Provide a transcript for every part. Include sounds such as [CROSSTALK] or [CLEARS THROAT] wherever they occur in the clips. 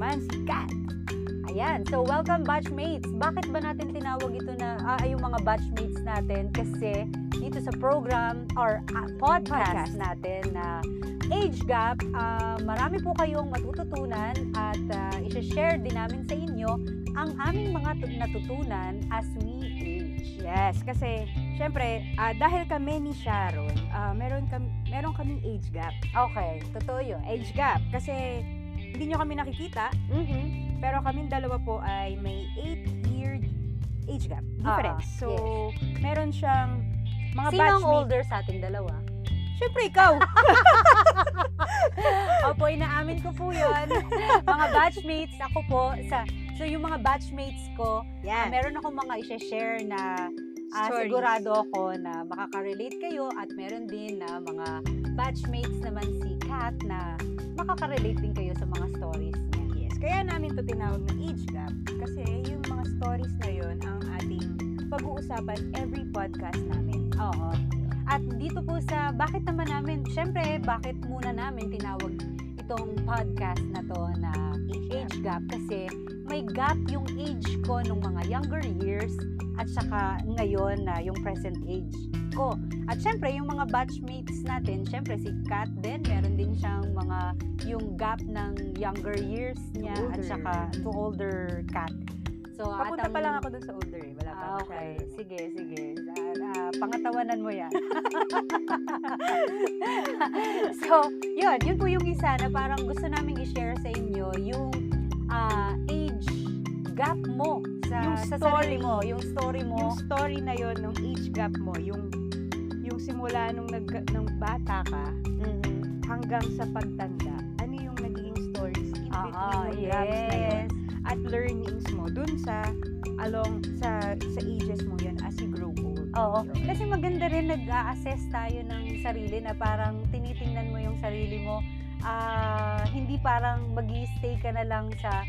naman si Kat. Ayan, so welcome batchmates. Bakit ba natin tinawag ito na ah, yung mga batchmates natin? Kasi dito sa program or ah, podcast, Podcast. natin na Age Gap, ah, marami po kayong matututunan at uh, share din namin sa inyo ang aming mga tu- natutunan as we age. Yes, kasi syempre, ah, dahil kami ni Sharon, ah, meron, kami, meron kaming age gap. Okay, totoo yun. Age gap, kasi hindi nyo kami nakikita, Mhm. pero kaming dalawa po ay may 8-year age gap difference. Ah, so, meron siyang mga Sino batchmate- older sa ating dalawa? Syempre, ikaw! [LAUGHS] Opo, inaamin ko po yun. mga batchmates, ako po, sa, so yung mga batchmates ko, ah, Yan. meron akong mga i-share na ah, Stories. sigurado ako na makaka-relate kayo at meron din na mga batchmates naman si Kat na makaka-relate din kayo sa mga stories niya. Yes, kaya namin to tinawag na age gap kasi yung mga stories na yon ang ating pag-uusapan every podcast namin. Oo. At dito po sa, bakit naman namin, syempre, bakit muna namin tinawag itong podcast na to na age gap? Kasi may gap yung age ko nung mga younger years at saka ngayon na yung present age ko. At syempre, yung mga batchmates natin, syempre si Kat din, meron din siyang mga yung gap ng younger years niya at older. saka to older Kat. So, at Papunta ang- pa lang ako dun sa older eh. Wala pa Ah, okay. Sige, sige. Ah, ah, pangatawanan mo yan. [LAUGHS] so, yun. Yun po yung isa na parang gusto namin i-share sa inyo yung ah, age gap mo sa, Yung sa story. sarili mo. Yung story mo. Yung story na yon nung age gap mo, yung simula nung nag, nung bata ka Mhm. hanggang sa pagtanda, ano yung nagiging stories in between Ah, yung gaps na yun yes. at learnings mo dun sa along sa sa ages mo yun as you grow old. Oo. Yun. Kasi maganda rin nag-a-assess tayo ng sarili na parang tinitingnan mo yung sarili mo. ah, hindi parang mag stay ka na lang sa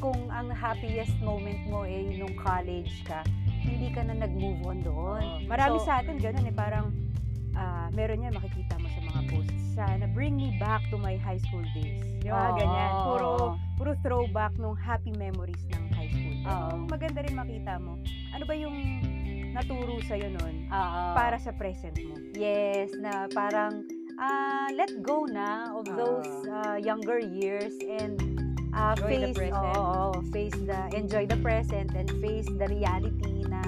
kung ang happiest moment mo eh nung college ka. Hindi ka na nag-move on doon. Oo. Marami So, sa atin ganun eh, parang ah, meron yan makikita mo sa mga posts sana bring me back to my high school days. Yung mga Oo. ganyan. Puro puro throwback nung happy memories ng high school. Oo. maganda rin makita mo. Ano ba yung naturo sa noon Oo. para sa present mo? Yes, na parang ah, let go na of Oo. those ah, younger years and ah, Enjoy the face present. oo, face the enjoy the present and face the reality na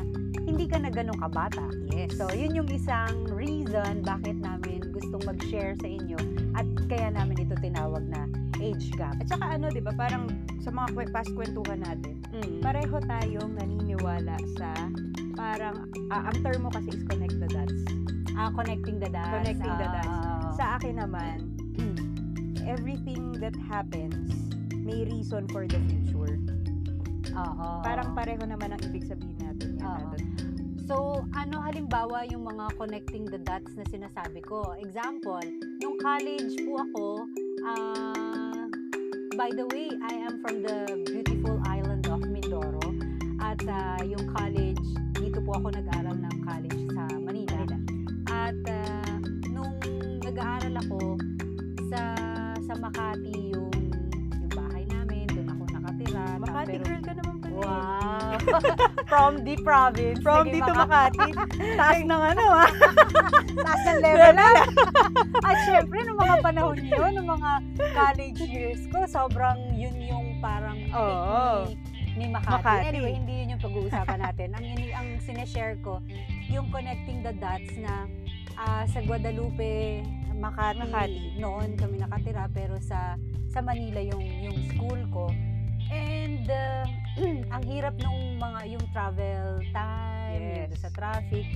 hindi ka na ganun kabata. Yes. So, yun yung isang reason bakit namin gustong mag-share sa inyo at kaya namin ito tinawag na age gap. At saka ano, 'di ba, parang sa mga past kwentuhan natin, Mm. pareho tayong naniniwala sa parang ah, ang term mo kasi is connect the dots. Ah, connecting the dots. Connecting the dots. Ah, Sa akin naman, mm. [CLEARS THROAT] everything that happens may reason for the future. Oo. Parang pareho naman ang ibig sabihin natin Nandun. So, ano halimbawa yung mga connecting the dots na sinasabi ko? Example, nung college po ako, ah, by the way, I am from the beautiful island of Mindoro. At ah, yung college, dito po ako nag-aral ng college sa Manila. At ah, nung nag-aaral ako sa sa Makati yung yung bahay namin, doon ako nakatira. Makati pero- girl ka naman. Wow! [LAUGHS] From the province. From dito Makati. Taas ng ano ah. [LAUGHS] Taas ng level lang. [LAUGHS] At syempre, nung mga panahon yun, nung mga college years ko, sobrang yun yung parang Oo. ni, ni Makati. Makati. Anyway, hindi yun yung pag-uusapan natin. ang, ini, ang sineshare ko, yung connecting the dots na ah, sa Guadalupe, Makati, Makati. noon kami nakatira, pero sa sa Manila yung yung school ko. And uh, [CLEARS THROAT] ang hirap nung mga yung travel time, Yes. yung sa traffic.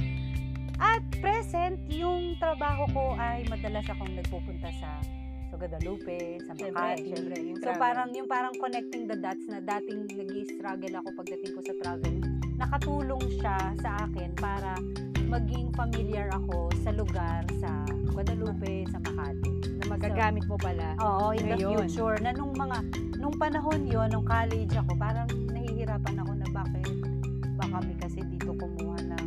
At present, yung trabaho ko ay madalas akong nagpupunta sa sa Guadalupe, sa Makati. siyempre, yung so travel. parang yung parang connecting the dots na dating nag-struggle ako pagdating ko sa travel. Nakatulong siya sa akin para maging familiar ako sa lugar sa Guadalupe, sa Makati. Na magagamit mo pala. Oo, in the Ngayon. future. Na nung mga, nung panahon yon nung college ako, parang nahihirapan ako na bakit ba kami kasi dito kumuha ng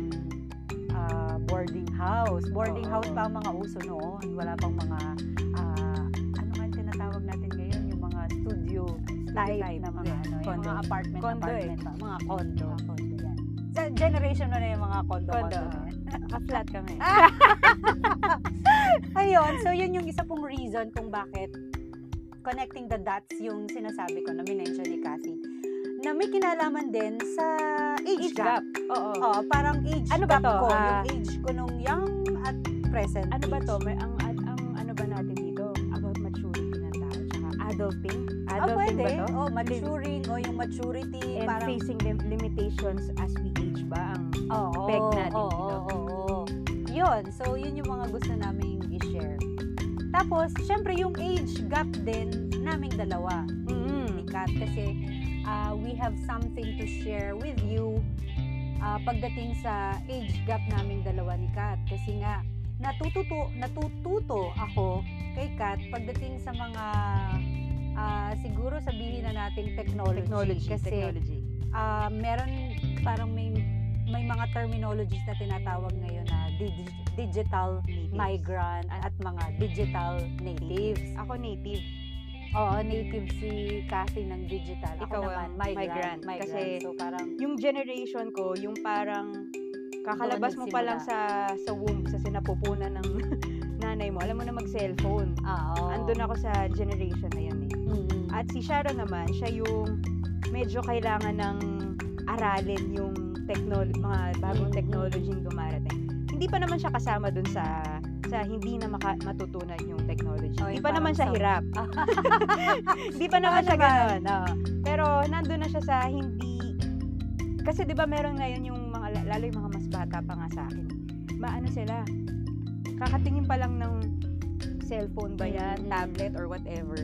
ah, boarding house. Boarding Oo. house pa ang mga uso noon. Wala pang mga, ah, ano nga tinatawag natin ngayon, yung mga studio type, type, na mga, yeah. ano, yung Condo. mga apartment, Condo eh. apartment pa, mga condo. Mga condo yan. Sa generation mo na yung mga condo, Condo. condo. Naka-flat [LAUGHS] kami. [LAUGHS] Ayun, so yun yung isa pong reason kung bakit connecting the dots yung sinasabi ko na minention ni Cassie na may kinalaman din sa age, Age gap. gap. Oo. Oo, parang age Ano ba gap to? ko. Ah, yung age ko nung young at present Ano ba age. to? May, ang, ang, ang ano ba natin dito? About maturity ng tao. Tsaka adulting. Ah, Adulting pwede. ba to? Oh, maturing o yung maturity. And parang, facing lim- limitations as we age ba? Ang Oo, peg natin oo, dito. Oo, oo. Yun. So, yun yung mga gusto i-share. Tapos, syempre, yung age gap din naming dalawa. ni Mm. Kat. Kasi, uh, we have something to share with you uh, pagdating sa age gap naming dalawa ni Kat. Kasi nga, natututo, natututo ako kay Kat pagdating sa mga ah, siguro sabihin na nating technology. Technology. Kasi technology. ah, meron parang may may mga terminologies na tinatawag ngayon na dig- digital. Migrant at mga digital natives. Ako native. Oo, native si Kathy ng digital. Ako Ikaw naman, migrant. migrant. migrant. Kasi so parang, Yung generation ko, yung parang kakalabas mo pa lang sa sa womb, sa sinapupunan ng [LAUGHS] nanay mo. Alam mo na mag-cellphone. oo. Andun ako sa generation na yun eh. Mm. At si Sharon naman, siya yung medyo kailangan ng aralin yung technology, mga bagong Mm. technology yung dumarating. Hindi pa naman siya kasama dun sa sa hindi na maka, matutunan yung technology. Oh, [LAUGHS] hindi pa naman siya hirap. Hindi pa naman siya ganun. oo. Pero nandun na siya sa hindi kasi 'di ba meron ngayon yung mga lalo yung mga mas bata pa nga sa akin. Maano sila? Kakatingin pa lang ng cellphone ba yan, Mm. tablet or whatever.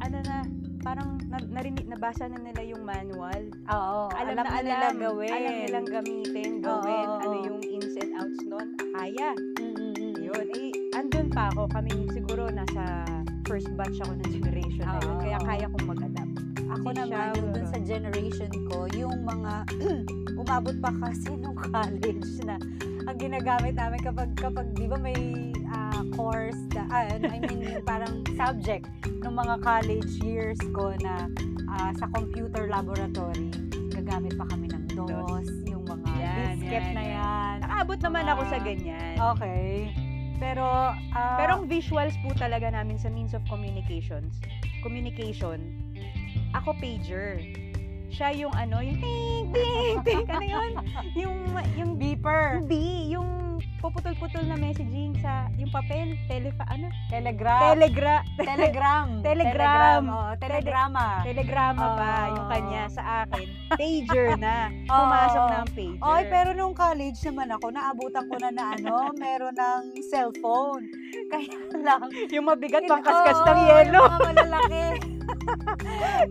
Ano na, parang na, narinig, nabasa na nila yung manual. Oo, Alam, alam, na alam, nila gawin. alam nilang gamitin, gawin, oo, ano yung ins and outs nun. Kaya. Mm, mm, mm, Yun, eh, andun pa ako. Kami siguro nasa first batch ako ng generation na yun. Kaya kaya kong mag-adapt. Ako Si naman, yung dun sa generation ko, yung mga [CLEARS THROAT] umabot pa kasi nung [LAUGHS] college na ang ginagamit namin kapag, kapag di ba may course, na, ah, I mean, yung parang subject ng mga college years ko na ah, sa computer laboratory, gagamit pa kami ng DOS, DOS. yung mga Yan, disket yan, na yan. Nakaabot naman ako sa ganyan. Okay. Pero, ah, Pero ang visuals po talaga namin sa means of communications, communication, ako pager. Siya yung ano, yung ting, ting, ting, ano yun? [LAUGHS] Yung, yung beeper, hindi, yung puputol-putol na messaging sa, yung papel, telefa, ano? telegraph, Telegra, [LAUGHS] [LAUGHS] telegram, Telegram. oo, telegrama. telegrama pa, Oo. yung kanya sa akin. Pager na. [LAUGHS] Oo. Pumasok na ang pager. Oy, pero nung college naman ako, naabutan ko na na ano, meron ng cellphone. Kaya lang. yung mabigat pang kaskas oo, ng yelo. Yung mga malalaki.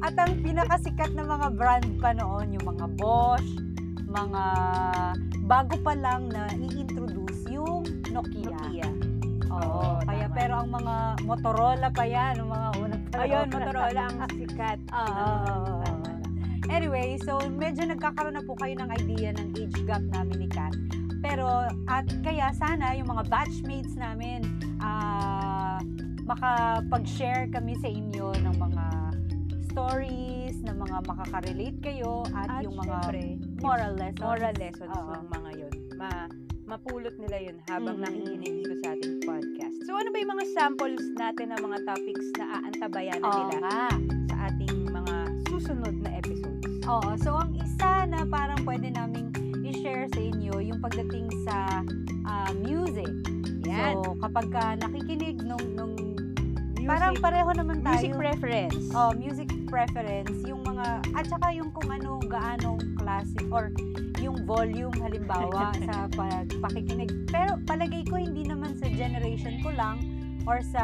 At ang pinakasikat na mga brand pa noon, yung mga Bosch, mga bago pa lang na i-introduce Nokia. Nokia. Oo, Oo, kaya tama. pero ang mga Motorola pa yan, yung mga unang panahon. Ayun, Motorola ang sikat. [LAUGHS] Oo. Tama. Anyway, so medyo nagkakaroon na po kayo ng idea ng age gap namin ni Kat. Pero at kaya sana yung mga batchmates namin ah makapag-share kami sa inyo ng mga stories, ng mga makaka-relate kayo at, At yung mga syempre, moral lessons. moral lessons Oo. ng mga yun. Ma mapulot nila yun habang Mm. nakikinig dito sa ating podcast. So ano ba yung mga samples natin ng mga topics na aantabayanan Oo nila nga. sa ating mga susunod na episodes? Oo, so ang isa na parang pwede naming i-share sa inyo yung pagdating sa ah, music. Yan. So, kapag ka nakikinig nung, nung music, parang pareho naman tayo. music preference. oh, music preference, yung mga, at saka yung kung ano, gaanong klase, or yung volume halimbawa [LAUGHS] sa pag, pakikinig. Pero palagay ko hindi naman sa generation ko lang or sa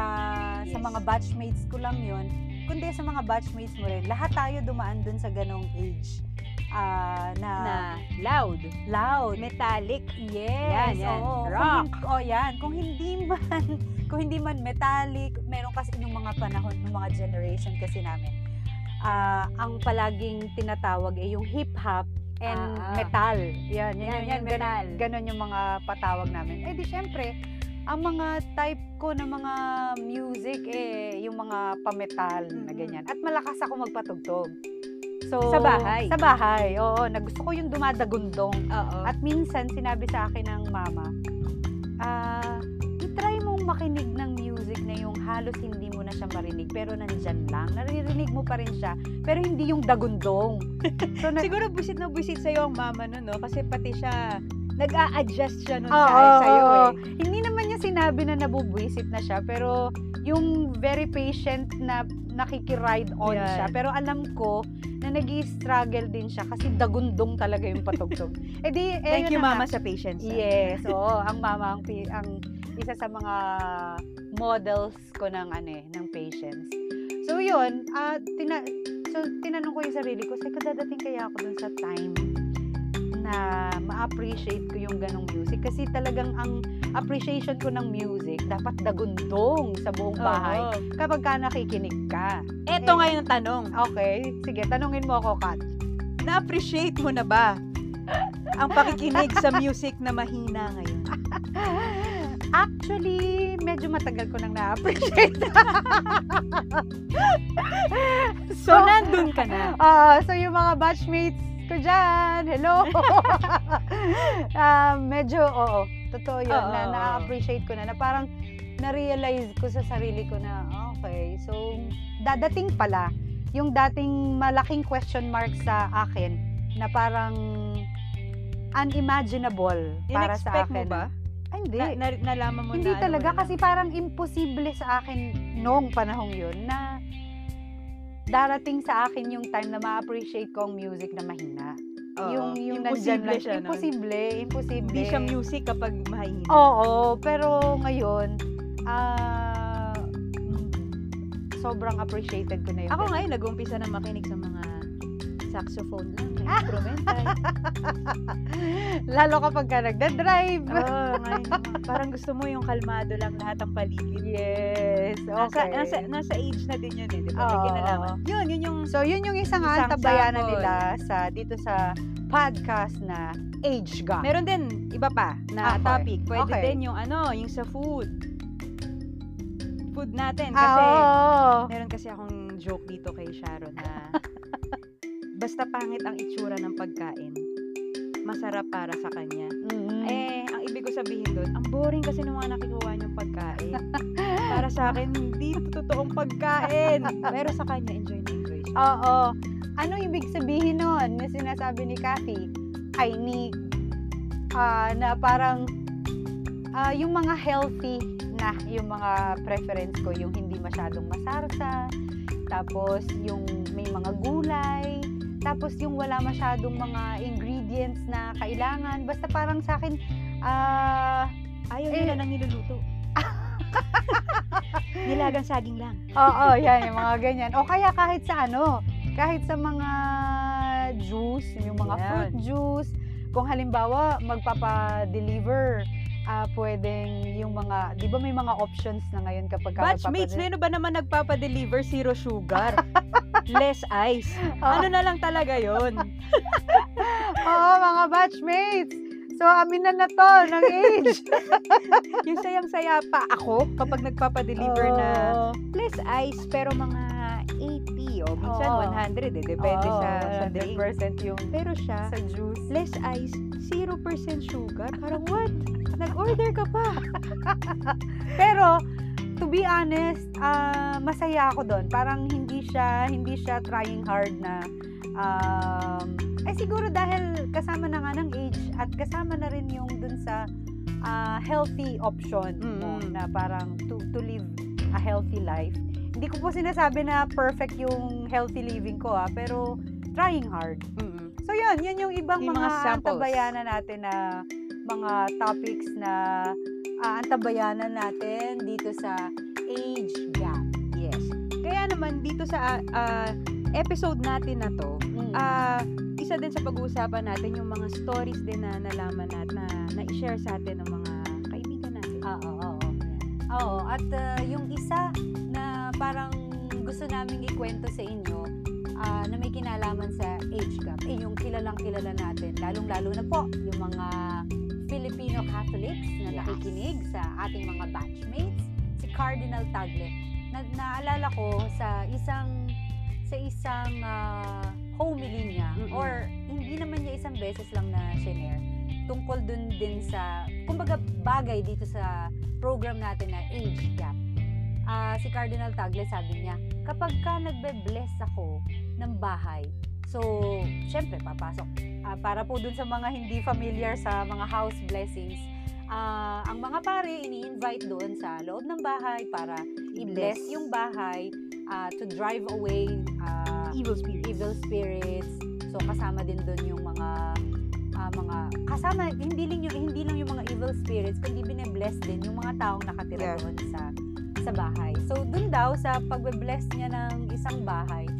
sa Yes. mga batchmates ko lang yon kundi sa mga batchmates mo rin. Lahat tayo dumaan dun sa ganong age ah, na, na loud, loud. metallic, Yes, Yan, yan. oo. Kung Rock. hin- oh, yan. Kung hindi man, [LAUGHS] kung hindi man metallic, meron kasi nung mga panahon, nung mga generation kasi namin, ah, ang palaging tinatawag ay yung hip-hop and Ah, ah. metal. Yan, yan, Yan, yan, metal. ganon, ganon yung mga patawag namin. Eh di syempre, ang mga type ko na mga music eh yung mga pametal na Mm-mm. ganyan. At malakas ako magpatugtog. So, Sa bahay? Sa bahay, oo. Na gusto ko yung dumadagundong. Oo. At minsan, sinabi sa akin ng mama, ah, itry mong makinig ng music na yung halos hindi na siya marinig, pero nandyan lang. Naririnig mo pa rin siya, pero hindi yung dagundong. So, [LAUGHS] nag- Siguro busit na busit sa'yo ang mama nun, no? Kasi pati siya, nag-a-adjust siya nun Oo, sa, sa'yo oo. eh. Hindi naman niya sinabi na nabubwisit na siya, pero yung very patient na nakikiride on Yan. siya. Pero alam ko na nag struggle din siya kasi dagundong talaga yung patugtog. [LAUGHS] eh di, eh, Thank you, na nga. mama, sa patience. Yes, oo. ang mama ang, ang isa sa mga models ko ng ano eh, ng patience. So yun, ah tina so tinanong ko yung sarili ko, say dadating kaya ako dun sa time na ma-appreciate ko yung ganong music kasi talagang ang appreciation ko ng music dapat dagundong sa buong bahay Oo. kapag ka nakikinig ka. Eto Eh. ngayon ang tanong. Okay, sige, tanungin mo ako, Kat. Na-appreciate mo na ba ang pakikinig sa music na mahina ngayon? [LAUGHS] Actually, medyo matagal ko nang na-appreciate. [LAUGHS] So, nandun ka na. Ah, so yung mga batchmates ko dyan, hello! [LAUGHS] Ah, medyo, oo, totoo yun, na na-appreciate ko na, na parang na-realize ko sa sarili ko na, okay, so dadating pala yung dating malaking question mark sa akin na parang unimaginable para sa In-expect mo akin. ba? Ay, hindi. Na, na- nalaman mo Hindi na ano talaga na kasi parang imposible sa akin noong panahong yun na darating sa akin yung time na ma-appreciate ko ang music na mahina. Oo. yung yung Imposible lang. siya nun. imposible, imposible. Hindi siya music kapag mahina. Oo, pero ngayon, ah, mm, sobrang appreciated ko na yun. Ako ngayon, nag-umpisa na makinig sa mga saxophone lang, may instrumental. [LAUGHS] Lalo kapag ka nagda-drive. Oo, ngayon. Parang gusto mo yung kalmado lang lahat ng paligid. Yes, Nasa, okay. nasa, nasa age na din yun eh, di ba? May Oo. kinalaman. Yun, yun yung So, yun yung isang, Isang antabayanan sample. nila sa dito sa podcast na Age Gap. Meron din iba pa na Okay. topic. Pwede Okay. din yung ano, yung sa food. Food natin Ah, kasi oo. meron kasi akong joke dito kay Sharon na basta pangit ang itsura ng pagkain, masarap para sa kanya. Mm. Eh, ang ibig ko sabihin doon, ang boring kasi ng mga nakikuha niyong pagkain. para sa akin, hindi ito totoong pagkain. Pero sa kanya, enjoy na enjoy siya. Oo. Ano ibig sabihin nun na sinasabi ni Kathy? I need ah, na parang ah, yung mga healthy na yung mga preference ko, yung hindi masyadong masarsa, tapos yung may mga gulay, tapos yung wala masyadong mga ingredients na kailangan. Basta parang sa akin, ah, Ayaw Eh. nila nang niluluto. [LAUGHS] Nilagang saging lang. Oo, yan, yung mga ganyan. O kaya kahit sa ano, kahit sa mga juice, yung mga Yan. fruit juice, kung halimbawa magpapa-deliver, ah pwedeng yung mga, di ba may mga options na ngayon kapag ka Batchmates, sino ba naman nagpapa-deliver zero sugar? [LAUGHS] Less ice. [LAUGHS] Ano na lang talaga yon? [LAUGHS] Oo, mga batchmates. So, aminan na to ng age. yung sayang-saya pa ako kapag nagpapa-deliver na Oo. less ice pero mga 80 o minsan Oo. 100 eh. Depende Oo, sa, sa drink. 100% yung Pero siya, sa juice. less ice, 0% sugar. Parang what? Nag-order ka pa. [LAUGHS] Pero to be honest, ah, masaya ako doon. Parang hindi siya hindi siya trying hard na um, eh siguro dahil kasama na nga ng age at kasama na rin yung dun sa ah, healthy option mo Mm. na parang to to live a healthy life. Hindi ko po sinasabi na perfect yung healthy living ko ah, pero trying hard. Mm-mm. So yun, yun yung ibang Yung mga, mga antabayanan natin na mga topics na ah, antabayanan natin dito sa age gap. Yes. Kaya naman dito sa ah, episode natin na to, Mm. ah isa din sa pag-uusapan natin yung mga stories din na nalaman natin na na-share sa atin ng mga kaibigan natin. Oo, oo, oo. Oo, at ah, yung isa na parang gusto naming ikwento sa inyo, ah, na may kinalaman sa age gap. Eh, yung kilalang kilala natin, lalong-lalo na po yung mga Filipino Catholics na Yes. nakikinig sa ating mga batchmates, si Cardinal Tagle. Na, naalala ko sa isang sa isang ah, homily niya Mm-mm. or hindi naman niya isang beses lang na share tungkol dun din sa kumbaga bagay dito sa program natin na age gap. Ah, si Cardinal Tagle sabi niya, kapag ka nagbe-bless ako ng bahay, so, syempre, papasok. Ah, para po dun sa mga hindi familiar sa mga house blessings, ah, ang mga pare ini-invite doon sa loob ng bahay para i-bless yung bahay ah, to drive away ah, Evil spirits. evil spirits. So kasama din doon yung mga ah, mga kasama hindi lang yung hindi lang yung mga evil spirits kundi bine-bless din yung mga taong nakatira Yeah. doon sa sa bahay. So doon daw sa pagbe-bless niya ng isang bahay, ah,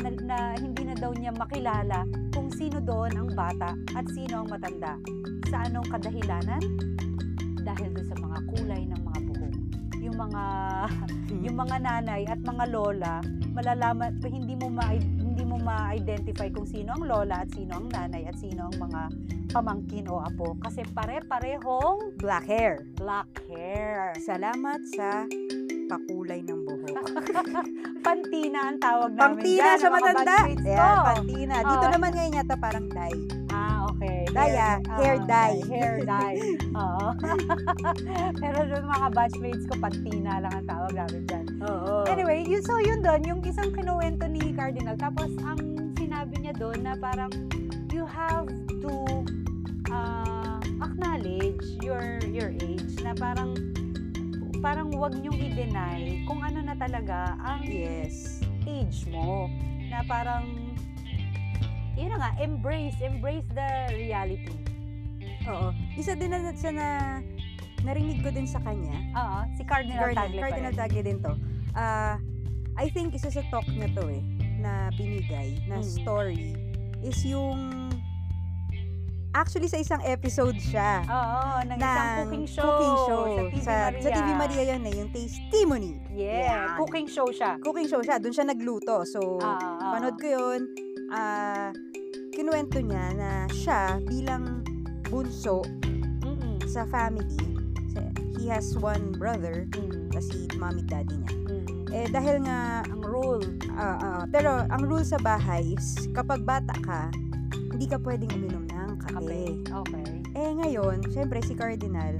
na, na hindi na daw niya makilala kung sino doon ang bata at sino ang matanda. Sa anong kadahilanan? Dahil doon sa mga kulay ng mga buhok. Yung mga yung mga nanay at mga lola, malalaman hindi mo ma hindi mo ma-identify kung sino ang lola at sino ang nanay at sino ang mga pamangkin o apo kasi pare-parehong Black hair. black hair. Salamat sa pakulay ng. [LAUGHS] Pantina ang tawag namin Pangtina dyan, sa matanda. ko. pantina. Dito Oh. naman ngayon yata parang dye. Ah, okay. Dye, ah. Hair ah, dye. Hair dye. [LAUGHS] Oo. [LAUGHS] Pero yung mga batchmates ko, pantina lang ang tawag namin dyan. Oo. Anyway, yun, so yun doon, yung isang kinuwento ni Cardinal. Tapos, ang sinabi niya doon na parang, you have to uh, acknowledge your your age na parang parang wag niyong i-deny kung ano na talaga ang Yes. age mo na parang yun na nga embrace embrace the reality Oo. Isa din na, sa na narinig ko din sa kanya. oo si Cardinal, Cardinal, Tagle Cardinal. Tagle din to. Ah, I think isa sa talk na to eh, na binigay, na Mm. story, is yung Actually, sa isang episode siya. oo ng isang ng cooking show, cooking show. sa TV sa, Maria sa TV Maria yun eh, yung Tastimony. yeah Yan. cooking show siya Cooking show siya, doon siya nagluto. So, Ah, ah, ah. panood ko yun. Ah, kinuwento niya na siya bilang bunso Mm-mm. sa family, he has one brother, Mm. kasi mommy daddy niya. Mm. Eh, dahil nga, ang rule ah, ah, pero ang rule sa bahay is, kapag bata ka, hindi ka pwedeng uminom ng kape. kape okay Eh, ngayon, syempre si Cardinal,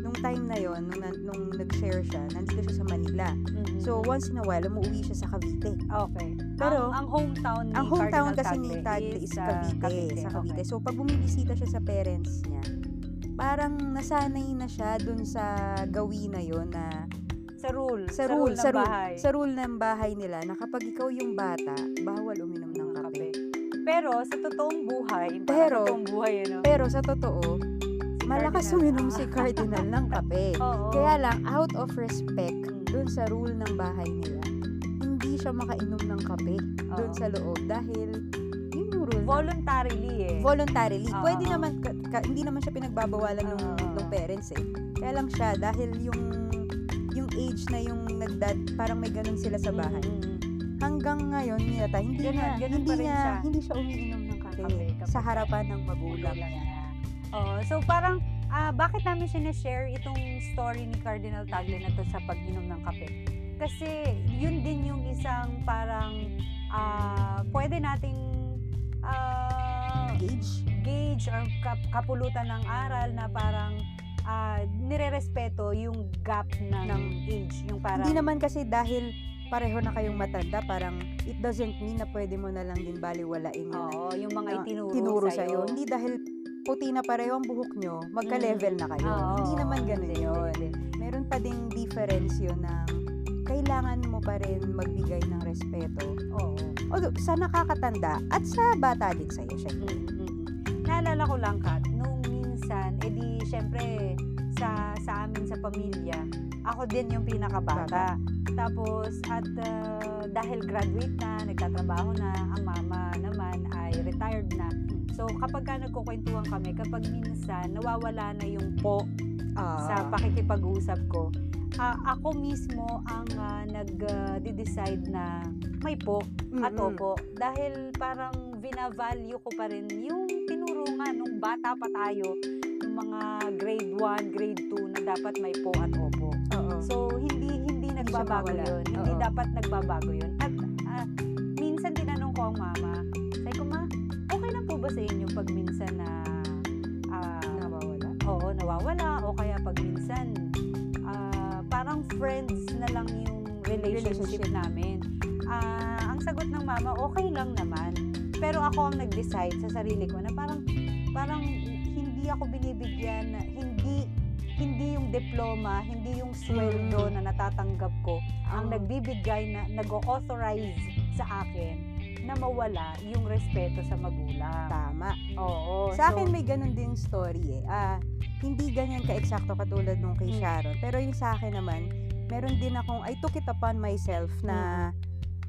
nung time na yon nung, nung nag-share siya, nandito siya sa Manila. Mm-mm. So, once in a while, umuwi siya sa Cavite. okay pero, ang, ang hometown ni Ang hometown Cardinal kasi Tagle ni Tagle is sa Cavite, sa Cavite. okay. So, pag bumibisita siya sa parents niya, parang nasanay na siya dun sa gawin na yon na sa rule sa rule, ng sa rule, bahay sa rule ng bahay nila na kapag ikaw yung bata, bawal uminom. Pero sa totoong buhay Pero- sa totoong buhay ano Pero sa totoo, si malakas uminom si Cardinal ng kape. oo Kaya lang, out of respect Mm. dun sa rule ng bahay nila, hindi siya makainom ng kape dun Oo. sa loob dahil yun yung rule. voluntarily eh voluntarily. Oo. Pwede naman, ka- ka- hindi naman siya pinagbabawalan ng, Oo. ng parents eh. Kaya lang siya, dahil yung yung age na yung nagdad, parang may ganun sila sa bahay. Mm-mm. Hanggang ngayon, niyata, hindi Ganun, niya, ganun hindi niya, siya. hindi siya umiinom ng kape, Kape, kape. sa harapan ng magulang niya. Oo, so parang ah, bakit namin sinashare itong story ni Cardinal Tagle na to sa pag-inom ng kape? Kasi yun din yung isang parang ah, pwede nating ah, Gauge? gauge or kap- kapulutan ng aral na parang ah, nire-respeto yung gap ng, Ng- age. Yung parang, Hindi naman kasi dahil pareho na kayong matanda, parang it doesn't mean na pwede mo na lang din baliwalain yun. Oo, yung mga na itinuro, tinuro sa'yo. sa'yo. Hindi dahil puti na pareho ang buhok nyo, magka-level na kayo. Oo, hindi naman ganun hindi, yun. hindi. Meron pa ding difference yun ng kailangan mo pa rin magbigay ng respeto. Oo. Although, sa nakakatanda at sa bata din sa'yo, syempre. Mm, mm. Naalala ko lang, Kat, nung minsan, edi, syempre, sa, sa amin sa pamilya, ako din yung pinakabata. Tapos, at ah, dahil graduate na, nagtatrabaho na, ang mama naman ay retired na. So, kapag ka nagkukwentuhan kami, kapag minsan nawawala na yung po Ah, sa pakikipag-usap ko, ah, ako mismo ang ah, nag-decide na may po at Mm-mm. opo. Dahil parang vina-value ko pa rin yung tinuro nga nung bata pa tayo, yung mga grade 1, grade 2 na dapat may po at opo. Oo. So, hindi hindi nagbabago mawala. yun. Hindi Oo. dapat nagbabago yun. At ah, minsan tinanong ko ang mama, sabi ko, ma, okay lang po ba sa inyo pag minsan na ah, Nawawala. oo, nawawala o kaya pag minsan ah, parang friends na lang yung relationship, Relationship. namin. Ah, ang sagot ng mama, okay lang naman. Pero ako ang nag-decide sa sarili ko na parang parang hindi ako binibigyan, hindi hindi yung diploma, hindi yung sweldo Mm. na natatanggap ko ang Ang- nagbibigay na nag-authorize sa akin na mawala yung respeto sa magulang. Tama. Oo. Sa so- akin may ganun ding story eh. Ah, hindi ganyan ka-eksakto katulad nung kay Mm. Sharon. Pero yung sa akin naman, meron din akong, I took it upon myself na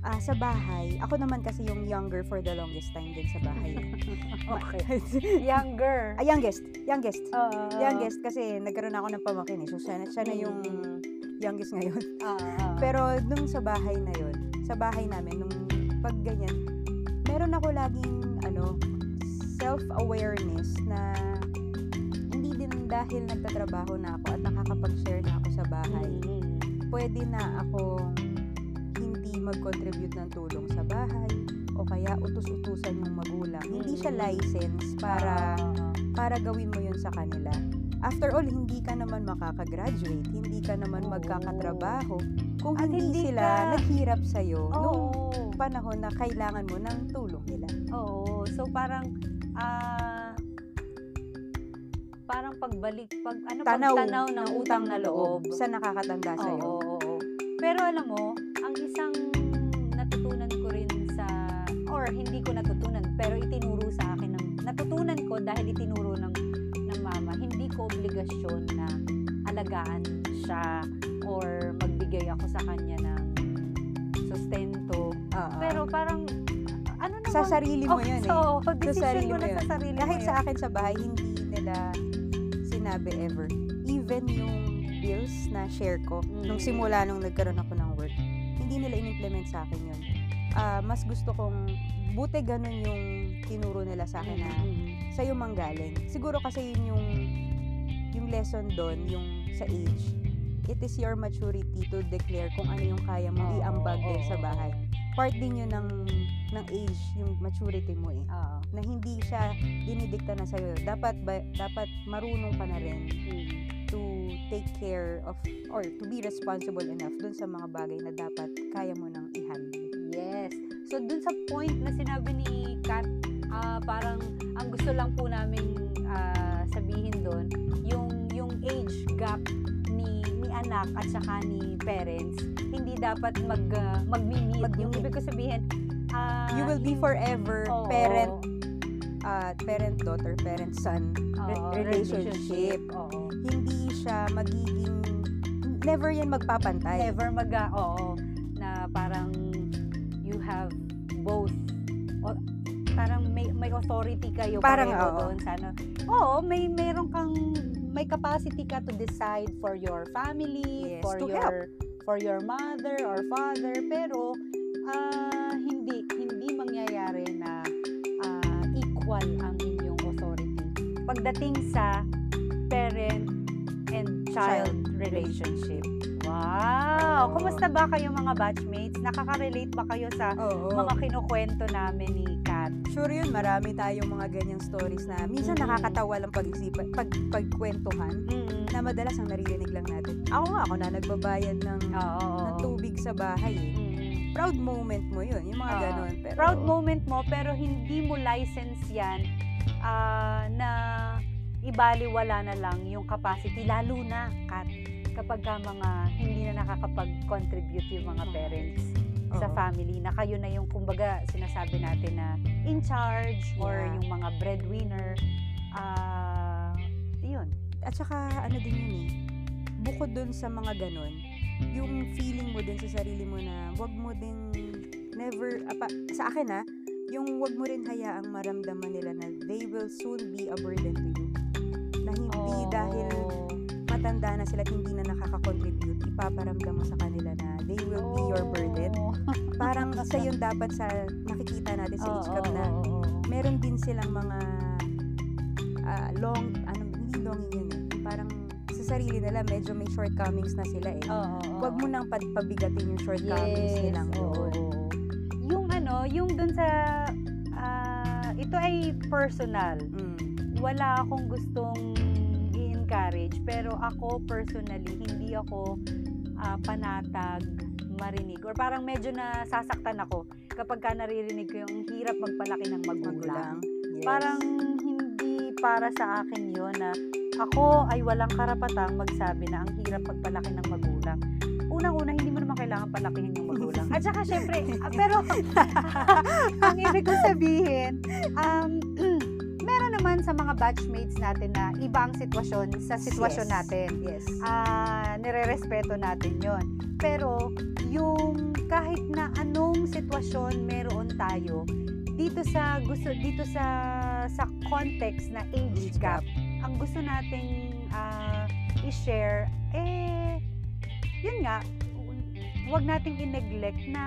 ah, sa bahay, ako naman kasi yung younger for the longest time din sa bahay. [LAUGHS] okay. Younger. ah, youngest. Youngest. Oo. youngest kasi nagkaroon ako ng pamakin eh. So, siya, na- siya na yung youngest ngayon. [LAUGHS] Oo. Pero nung sa bahay na yon, sa bahay namin, nung pag ganyan, meron ako laging, ano, self-awareness na hindi din dahil nagtatrabaho na ako at nakakapag-share na ako sa bahay, Mm. pwede na akong mag-contribute ng tulong sa bahay o kaya utus-utusan yung magulang. Hindi siya Mm. license para Oo. para gawin mo yun sa kanila. After all, hindi ka naman makakagraduate, hindi ka naman magkakatrabaho kung At hindi, hindi sila ka- naghirap sa'yo nung Oo. panahon na kailangan mo ng tulong nila. Oo. So parang ah parang pagbalik pag ano Tanaw, pagtanaw ng utang na loob. sa nakakatanda Oo, sa'yo. oo, oo. Pero alam mo, or hindi ko natutunan pero itinuro sa akin ng natutunan ko dahil itinuro ng ng mama, hindi ko obligasyon na alagaan siya or magbigay ako sa kanya ng sustento. Oo. Pero parang ano naman sa sarili mo Oh, yun so, eh. decision sarili mo mo na yun. sa sarili Kahit mo sa akin sa bahay, hindi nila sinabi ever. Even yung bills na share ko, nung Mm. simula nung nagkaroon ako ng work, hindi nila in-implement sa akin yun. Ah, mas gusto kong, buti ganun yung tinuro nila sa akin na Mm. sa'yo manggaling. Siguro kasi yun yung yung lesson doon, yung sa age. It is your maturity to declare kung ano yung kaya mong Oo, iambag din oo, sa bahay. Part din yun ng, ng age, yung maturity mo eh. Oo. Na hindi siya dinidikta na sa'yo. Dapat, ba, dapat marunong ka na rin Mm. to take care of or to be responsible enough dun sa mga bagay na dapat kaya mo nang i-handle. Yes. So, dun sa point na sinabi ni Kat, ah, parang ang gusto lang po namin ah, sabihin doon, yung, yung age gap ni, ni anak at saka ni parents, hindi dapat mag, uh, mag-meet. Yung Mag-meet. ibig ko sabihin, ah, You will be forever Oo. parent uh, parent-daughter, parent-son re- Oo, relationship. Oo. Hindi siya magiging, never yan magpapantay. Never mag, oo, have both, o, parang may, may authority kayo Parang, pareho oo. doon sana. Oo, may meron kang may capacity ka to decide for your family, Yes, for your for your mother or father, pero ah, hindi hindi mangyayari na ah, equal ang inyong authority pagdating sa parent and child, Child relationship. Wow! Kumusta ba kayo mga batchmates? Nakaka-relate ba kayo sa Oo. mga kinukwento namin ni Kat? Sure yun, marami tayong mga ganyang stories na minsan Mm. nakakatawa lang pag-isipan, pag, pagkwentuhan na madalas ang naririnig lang natin. Ako nga, ako na nagbabayad ng, Oo. ng tubig sa bahay eh. Mm. Proud moment mo yun, yung mga Oo. ganon. Pero, Proud moment mo, pero hindi mo license yan ah, na ibaliwala na lang yung capacity, lalo na, Kat, kapag ka mga hindi na nakakapag-contribute yung mga Mm. parents sa Oo. family na kayo na yung kumbaga sinasabi natin na in charge or Yeah. yung mga breadwinner ah yun At saka, ano din yun eh, bukod dun sa mga ganon, yung feeling mo din sa sarili mo na wag mo din never, apa, sa akin ha, yung wag mo rin hayaang maramdaman nila na they will soon be a burden to you. Na hindi Oo. dahil matanda na sila at hindi na nakaka makaka-contribute, ipaparamdam mo sa kanila na they will be your burden. Oh. [LAUGHS] Parang isa yun dapat sa nakikita natin sa age gap na oo, oo. meron din silang mga ah, long, ano, hindi longing yun eh. Parang sa sarili nila, medyo may shortcomings na sila eh. Oo, oo, Huwag mo nang pabigatin yung shortcomings Yes, nilang oo. yun. Yung ano, yung dun sa, ah, ito ay personal. Mm. Wala akong gustong i-encourage, pero ako personally, hindi ako ah, panatag marinig. Or parang medyo nasasaktan ako kapag ka naririnig ko yung hirap magpalaki ng magulang. Magulang. Yes. Parang hindi para sa akin yon na ako ay walang karapatang magsabi na ang hirap pagpalaki ng magulang. Unang-una, hindi mo naman kailangan palakihin yung magulang. At saka, syempre, ah, pero, [LAUGHS] [LAUGHS] ang ibig ko sabihin, um, naman sa mga batchmates natin na iba ang sitwasyon sa sitwasyon Yes. natin. Yes. Ah, nire-respeto natin yon. Pero, yung kahit na anong sitwasyon meron tayo, dito sa gusto dito sa sa context na age gap, ang gusto nating ah, i-share eh yun nga huwag nating i-neglect na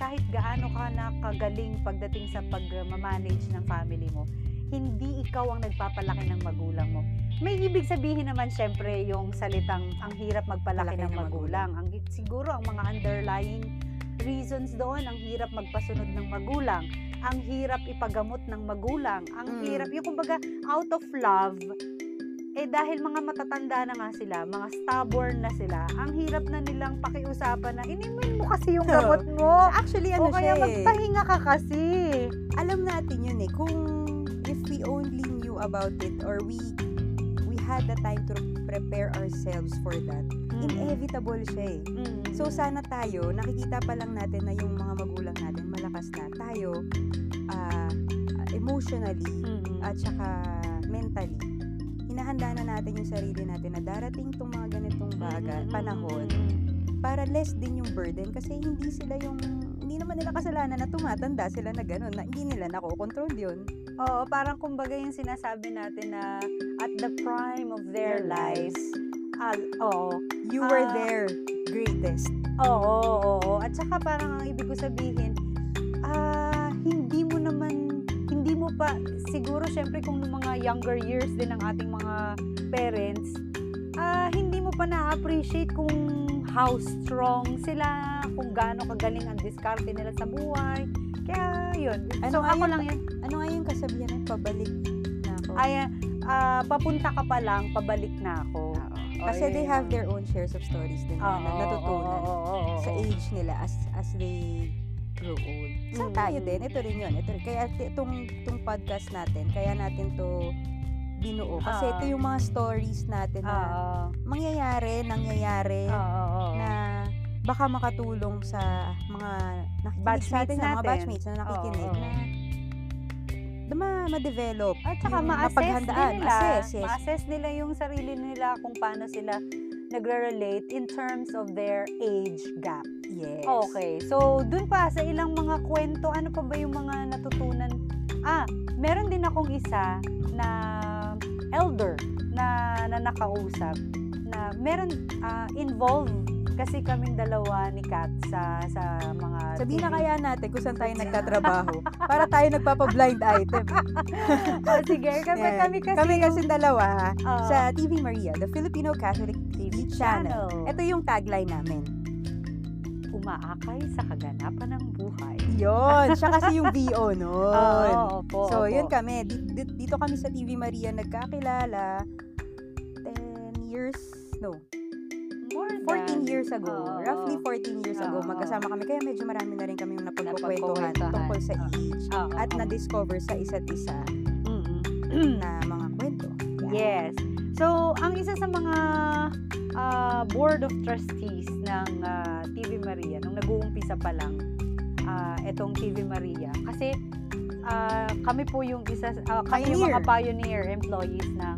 kahit gaano ka na kagaling pagdating sa pag-manage ng family mo hindi ikaw ang nagpapalaki ng magulang mo. May ibig sabihin naman syempre yung salitang ang hirap magpalaki Palaki ng ng magulang. Ang siguro ang mga underlying reasons doon, ang hirap magpasunod ng magulang, ang hirap ipagamot ng magulang, ang Mm. hirap, yung kumbaga out of love, eh dahil mga matatanda na nga sila, mga stubborn na sila, ang hirap na nilang pakiusapan na inimin mo kasi yung gamot [LAUGHS] mo. Actually, ano o kaya siya eh. magpahinga ka kasi. alam natin yun eh, kung we only knew about it or we we had the time to prepare ourselves for that, inevitable siya eh. Mm. So sana tayo, nakikita pa lang natin na yung mga magulang natin malakas na. Tayo, ah, emotionally, Mm. at saka mentally, hinahanda na natin yung sarili natin na darating tong mga ganitong baga, Mm, mm, panahon, mm, mm. para less din yung burden kasi hindi sila yung hindi naman nila kasalanan na tumatanda sila na gano'n, na hindi nila nakokontrol yun. Oo, parang kumbaga yung sinasabi natin na at the prime of their, lives. Ah, oo. You were Ah. their greatest. Oo, oo, oo. At saka parang ang ibig ko sabihin, ah, hindi mo naman, hindi mo pa, siguro syempre kung nung mga younger years din ng ating mga parents, ah, hindi mo pa na-appreciate kung how strong sila, kung gaano kagaling ang diskarte nila sa buhay. Kaya, yun. Ano so, ako lang yun. Ano nga yung kasabihan ng pabalik na ako? Ay, ah, papunta ka pa lang, pabalik na ako. Oo. Oh, Kasi they have their own shares of stories din na Oo, natutunan oo, oo, oo, sa oo. age nila as as they grow old. Sa Mm. tayo din, ito rin yun. Ito rin. Kaya itong, itong podcast natin, kaya natin to binuo. Kasi Ah. ito yung mga stories natin na Oo. mangyayari, nangyayari, Oo, oo, oo. na baka makatulong sa mga nakikinig sa atin, sa mga natin. batchmates na nakikinig Oo, oo. na na ma- ma-develop. At saka ma-assess din nila. assess, yes. Ma-assess nila yung sarili nila kung paano sila nagre-relate in terms of their age gap. Yes. Okay. So, dun pa sa ilang mga kwento, ano pa ba yung mga natutunan? Ah, meron din akong isa na elder na, na nakausap na meron ah, involved kasi kaming dalawa ni Kat sa sa mga Sabihin na kaya natin kung saan tayo nagtatrabaho para tayo nagpapa-blind item. [LAUGHS] oh, sige, kami, Yan. kami kasi Kami yung- kasi dalawa Oo. sa TV Maria, the Filipino Catholic TV, channel. Ito yung tagline namin. umaakay sa kaganapan ng buhay. Yon, siya kasi yung [LAUGHS] VO nun. Oo, opo, so, opo. yun kami. Di- di- Dito kami sa TV Maria nagkakilala 10 years, no, 14 than- years ago. Oo. Roughly 14 years ago, magkasama kami. Kaya medyo marami na rin kami yung napagkukwentuhan tungkol sa age Oo, at na-discover sa isa't isa Mm-mm. na mga kwento. Yan. Yes. So, ang isa sa mga ah, board of trustees ng ah, TV Maria, nung nag-uumpisa pa lang ah, itong TV Maria, kasi ah, kami po yung isa, ah, kami yung mga pioneer employees ng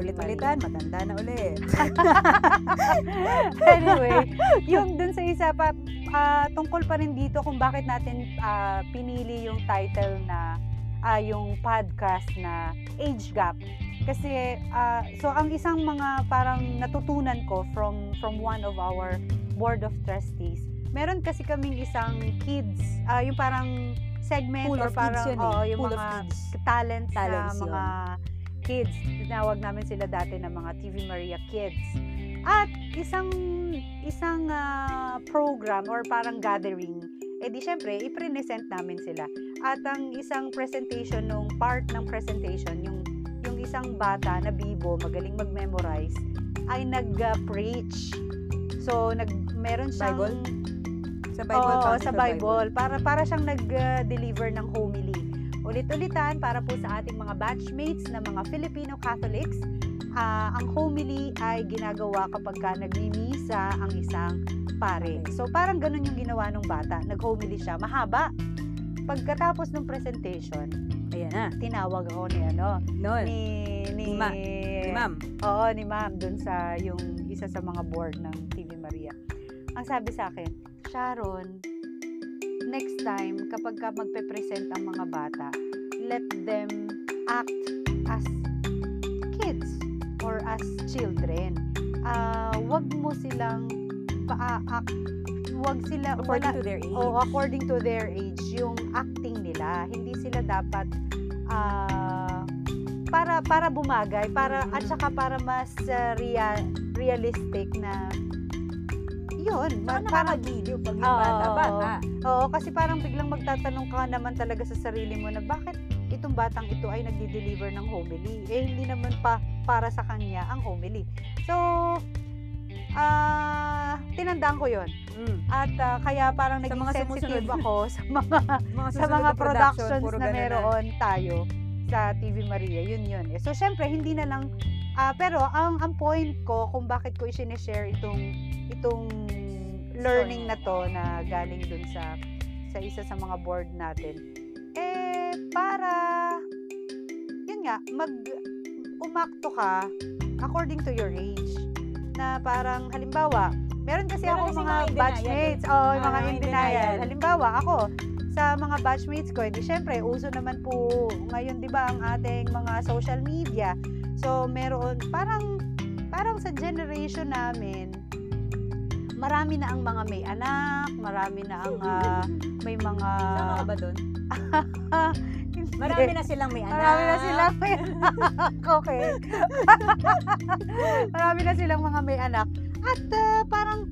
Ulit-ulitan, matanda na ulit. [LAUGHS] anyway, yung dun sa isa pa, ah, tungkol pa rin dito kung bakit natin ah, pinili yung title na ah, yung podcast na Age Gap. Kasi, ah, so ang isang mga parang natutunan ko from from one of our board of trustees, meron kasi kaming isang kids, ah, yung parang segment Pool or parang yun eh. oo, yung Pool mga talents, Talents na mga kids. Tinawag namin sila dati na mga TV Maria Kids. At isang isang ah, program or parang gathering, eh di syempre, i-present namin sila. At ang isang presentation nung part ng presentation, yung yung isang bata na bibo, magaling mag-memorize, ay nag-preach. So, nag meron siyang Bible? Sa Bible, counted sa for Bible. Para para siyang nag-deliver ng homily. Ulit-ulitan para po sa ating mga batchmates na mga Filipino Catholics, ah, ang homily ay ginagawa kapag ka nagmimisa ang isang pare. So parang ganun yung ginawa ng bata. Nag-homily siya. Mahaba. Pagkatapos ng presentation, Ayan na. tinawag ako ni ano, Noon. ni ni, Ni Ma- Ni ma'am. Oo, ni ma'am dun sa yung isa sa mga board ng TV Maria. Ang sabi sa akin, Sharon, next time kapag ka magpe-present ang mga bata, let them act as kids or as children. Ah, wag mo silang pa-act, wag sila According wala, to their age. Oh, according to their age, yung acting nila. Hindi sila dapat ah, para para bumagay, para at Mm. saka para mas ah, rea- realistic na yun, ma- parang nakakagiliw pag yung Oo, bata, oo. Oo, kasi parang biglang magtatanong ka naman talaga sa sarili mo na bakit itong batang ito ay nagdi-deliver ng homily? Eh, hindi naman pa para sa kanya ang homily. So, ah, tinandaan ko yon Mm. At ah, kaya parang Sa naging mga sensitive ako sa [LAUGHS] mga Mga sa mga na production, productions puro na meron tayo sa TV Maria. Yun yun. So, syempre, hindi na lang, ah, pero ang, ang point ko kung bakit ko i-share itong, itong learning na to na galing dun sa sa isa sa mga board natin, eh, para, yun nga, mag, umakto ka according to your age. Na parang, halimbawa, meron kasi Meron ako kasi mga batchmates, eh. oh, Ah, mga in in denial. Halimbawa, ako, sa mga batchmates ko, edi syempre, uso naman po ngayon, di ba, ang ating mga social media. So, meron, parang, parang sa generation namin, marami na ang mga may anak, marami na ang ah, may mga... Tama ka ba doon? [LAUGHS] Marami na silang may anak. Marami na silang may anak. [LAUGHS] Okay. [LAUGHS] Marami na silang mga may anak. At ah, parang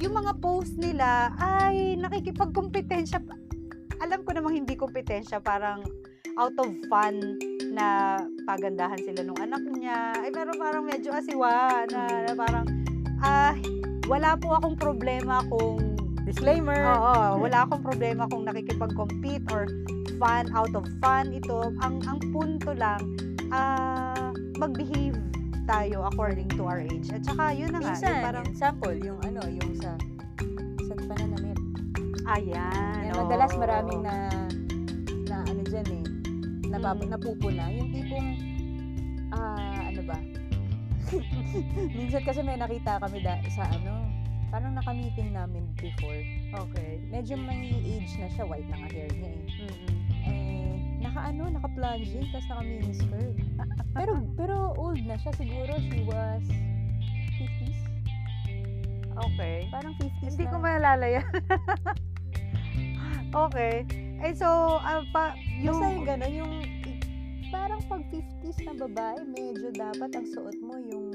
yung mga post nila ay nakikipagkompetensya. Alam ko namang hindi kompetensya, parang out of fun na pagandahan sila nung anak niya. Ay, pero parang medyo asiwa na, na parang, ah, wala po akong problema kung Disclaimer. Oo, wala akong problema kung nakikipag-compete or fun out of fun ito. Ang ang punto lang ah mag-behave tayo according to our age. At saka yun na nga, Minsan, yung parang sample, yung ano, yung sa sa pananamit. ayan. Yan, oo. madalas maraming na na ano dyan eh, napap- Mm. napupuna. Yung tipong, ah, ano ba? [LAUGHS] Minsan kasi may nakita kami da, sa ano, parang naka-meeting namin before. Okay. Medyo may age na siya, white na nga hair niya eh. Mm-mm. Eh, naka ano, naka-plunging, tapos naka mini skirt. [LAUGHS] pero, pero old na siya, siguro she was 50s. Okay. Parang 50s Hindi na. ko maalala yan. [LAUGHS] okay. Eh so, ah, pa, yung, Basta yung gano'n, yung parang pag 50s na babae, medyo dapat ang suot mo yung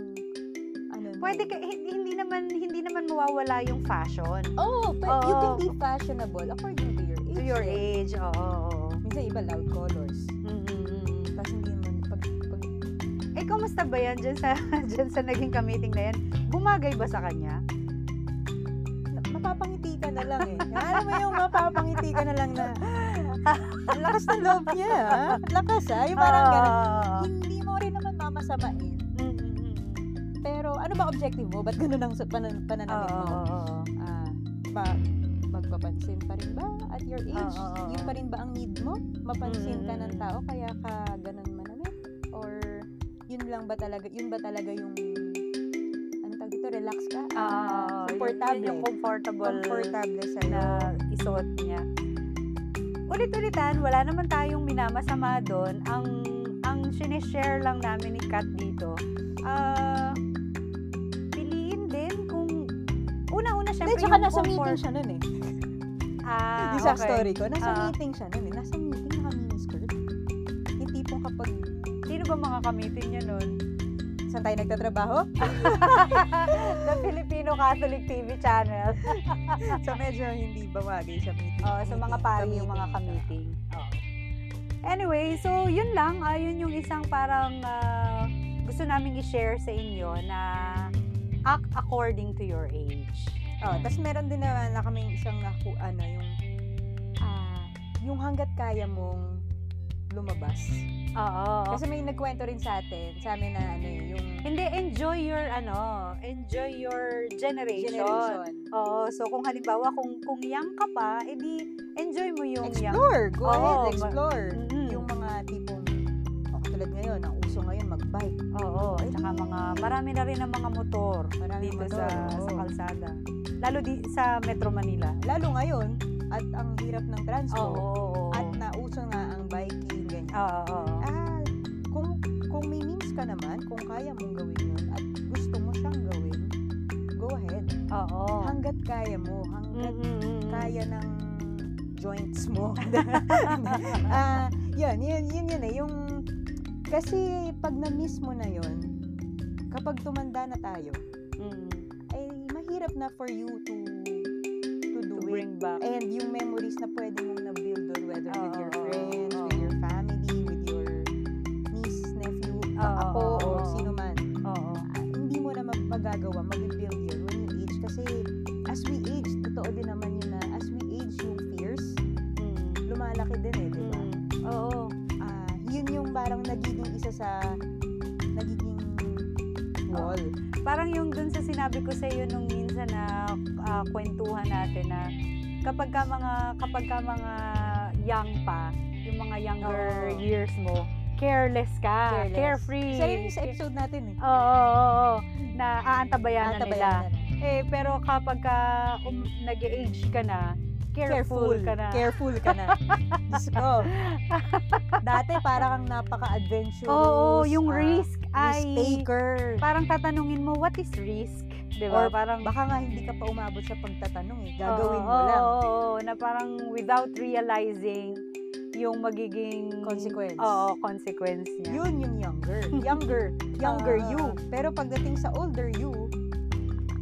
ano pwede ka, hindi, hindi naman, hindi naman mawawala yung fashion. Oh, but you can be fashionable according to your age. To your age, oo. oo. Minsan iba loud colors. Mm-mm. Tapos hindi naman pag, pag Eh, kamusta ba yan dyan sa, [LAUGHS] dyan sa naging ka-meeting na yan? Bumagay ba sa kanya? mapapangiti ka na lang eh. Alam mo yung mapapangiti ka na lang na [LAUGHS] ang lakas ng loob niya. ah. Lakas ah. Yung parang gano'n. Ah. Hindi mo rin naman mamasamain. Pero ano ba objective mo? Ba't gano'n ang sa- panan- pananamit mo? oo. ah, ba, magpapansin pa rin ba at your age? Oo, Yun pa rin ba ang need mo? Mapansin ka ng tao kaya ka ganun manamit? Or yun lang ba talaga, yun ba talaga yung tawag dito, relax ka? Ah, yun- comfortable. yun yung comfortable comfortable sa'yo. na isuot niya. Ulit-ulitan, wala naman tayong minamasama doon. Ang ang sinishare lang namin ni Kat dito, ah, piliin din kung, una-una Hindi, syempre tsaka yung nasa meeting comfort. siya nun eh. Ah, [LAUGHS] Hindi sa okay. story ko. Nasa Ah. meeting siya nun eh. Nasa meeting, naka miniskirt. Yung tipong kapag Sino ba mga kamitin niya nun? saan tayo nagtatrabaho, [LAUGHS] [LAUGHS] The Filipino Catholic TV channel. [LAUGHS] so medyo hindi bawagi sa meeting. Oh, sa mga Meeting, pari yung mga ka-meeting. Oo. Anyway, so yun lang. Ah, yun yung isang parang ah, gusto namin i-share sa inyo na act according to your age. Oh, tapos meron din naman na kaming isang naku, ano, yung ah, yung hanggat kaya mong lumabas. Oo. Kasi may nagkwento rin sa atin, sa amin na ano eh, yung Hindi, enjoy your, ano, enjoy your generation. generation. Oo, so kung halimbawa, kung, kung young ka pa, edi enjoy mo yung young. Explore! Go Oo, ahead, explore. Mm-mm. Yung mga tipong, oh, katulad ngayon, ang uso ngayon, mag-bike. Oo, at saka mga, marami na rin ang mga motor Maraming dito motor, sa, oo. sa kalsada. Lalo di, sa Metro Manila. Lalo ngayon, at ang hirap ng transport, oo, oo. at nauso nga ang biking. Oo. Ah, kung, kung may means ka naman, kung kaya mong gawin yun, at gusto mo siyang gawin, go ahead. Oo. Hanggat kaya mo, hanggat Mm-mm-mm. kaya ng joints mo. [LAUGHS] [LAUGHS] Ah, yun, yun, yun, yun eh. Yung, kasi pag na-miss mo na yun, kapag tumanda na tayo, Mm. ay mahirap na for you to to do To it. bring back. And yung memories na pwede mong na-build doon, whether with your friends, oo. with ako, oo, or oo. sino man, Oo. ah, hindi mo na mag- magagawa, mag-build yun when you age. Kasi as we age, totoo din naman yun na as we age, yung fears, Mm. lumalaki din eh, di ba? Mm. Oo. Ah, yun yung parang nagiging isa sa nagiging wall. Parang yung dun sa sinabi ko sa iyo nung minsan na ah, kwentuhan natin na kapag ka mga kapag ka mga young pa, yung mga younger Oo. years mo, careless ka, Careless. carefree. Rin yung sa episode natin eh. Oo, oo, oo, na aantabayanan nila. Eh, pero kapag ka um, nag-age ka na, careful, ka na. Careful ka na. Diyos ko. [LAUGHS] Dati parang kang napaka-adventurous. Oo, yung ah, risk ay... risk taker. Parang tatanungin mo, what is risk? Di ba? Or Parang... Baka nga hindi ka pa umabot sa pagtatanong eh. Gagawin Oo, mo lang. Oo, oo, na parang without realizing yung magiging... Consequence. Oo, consequence niya. Yun yung younger. Younger. [LAUGHS] Younger Ah. you. Pero pagdating sa older you,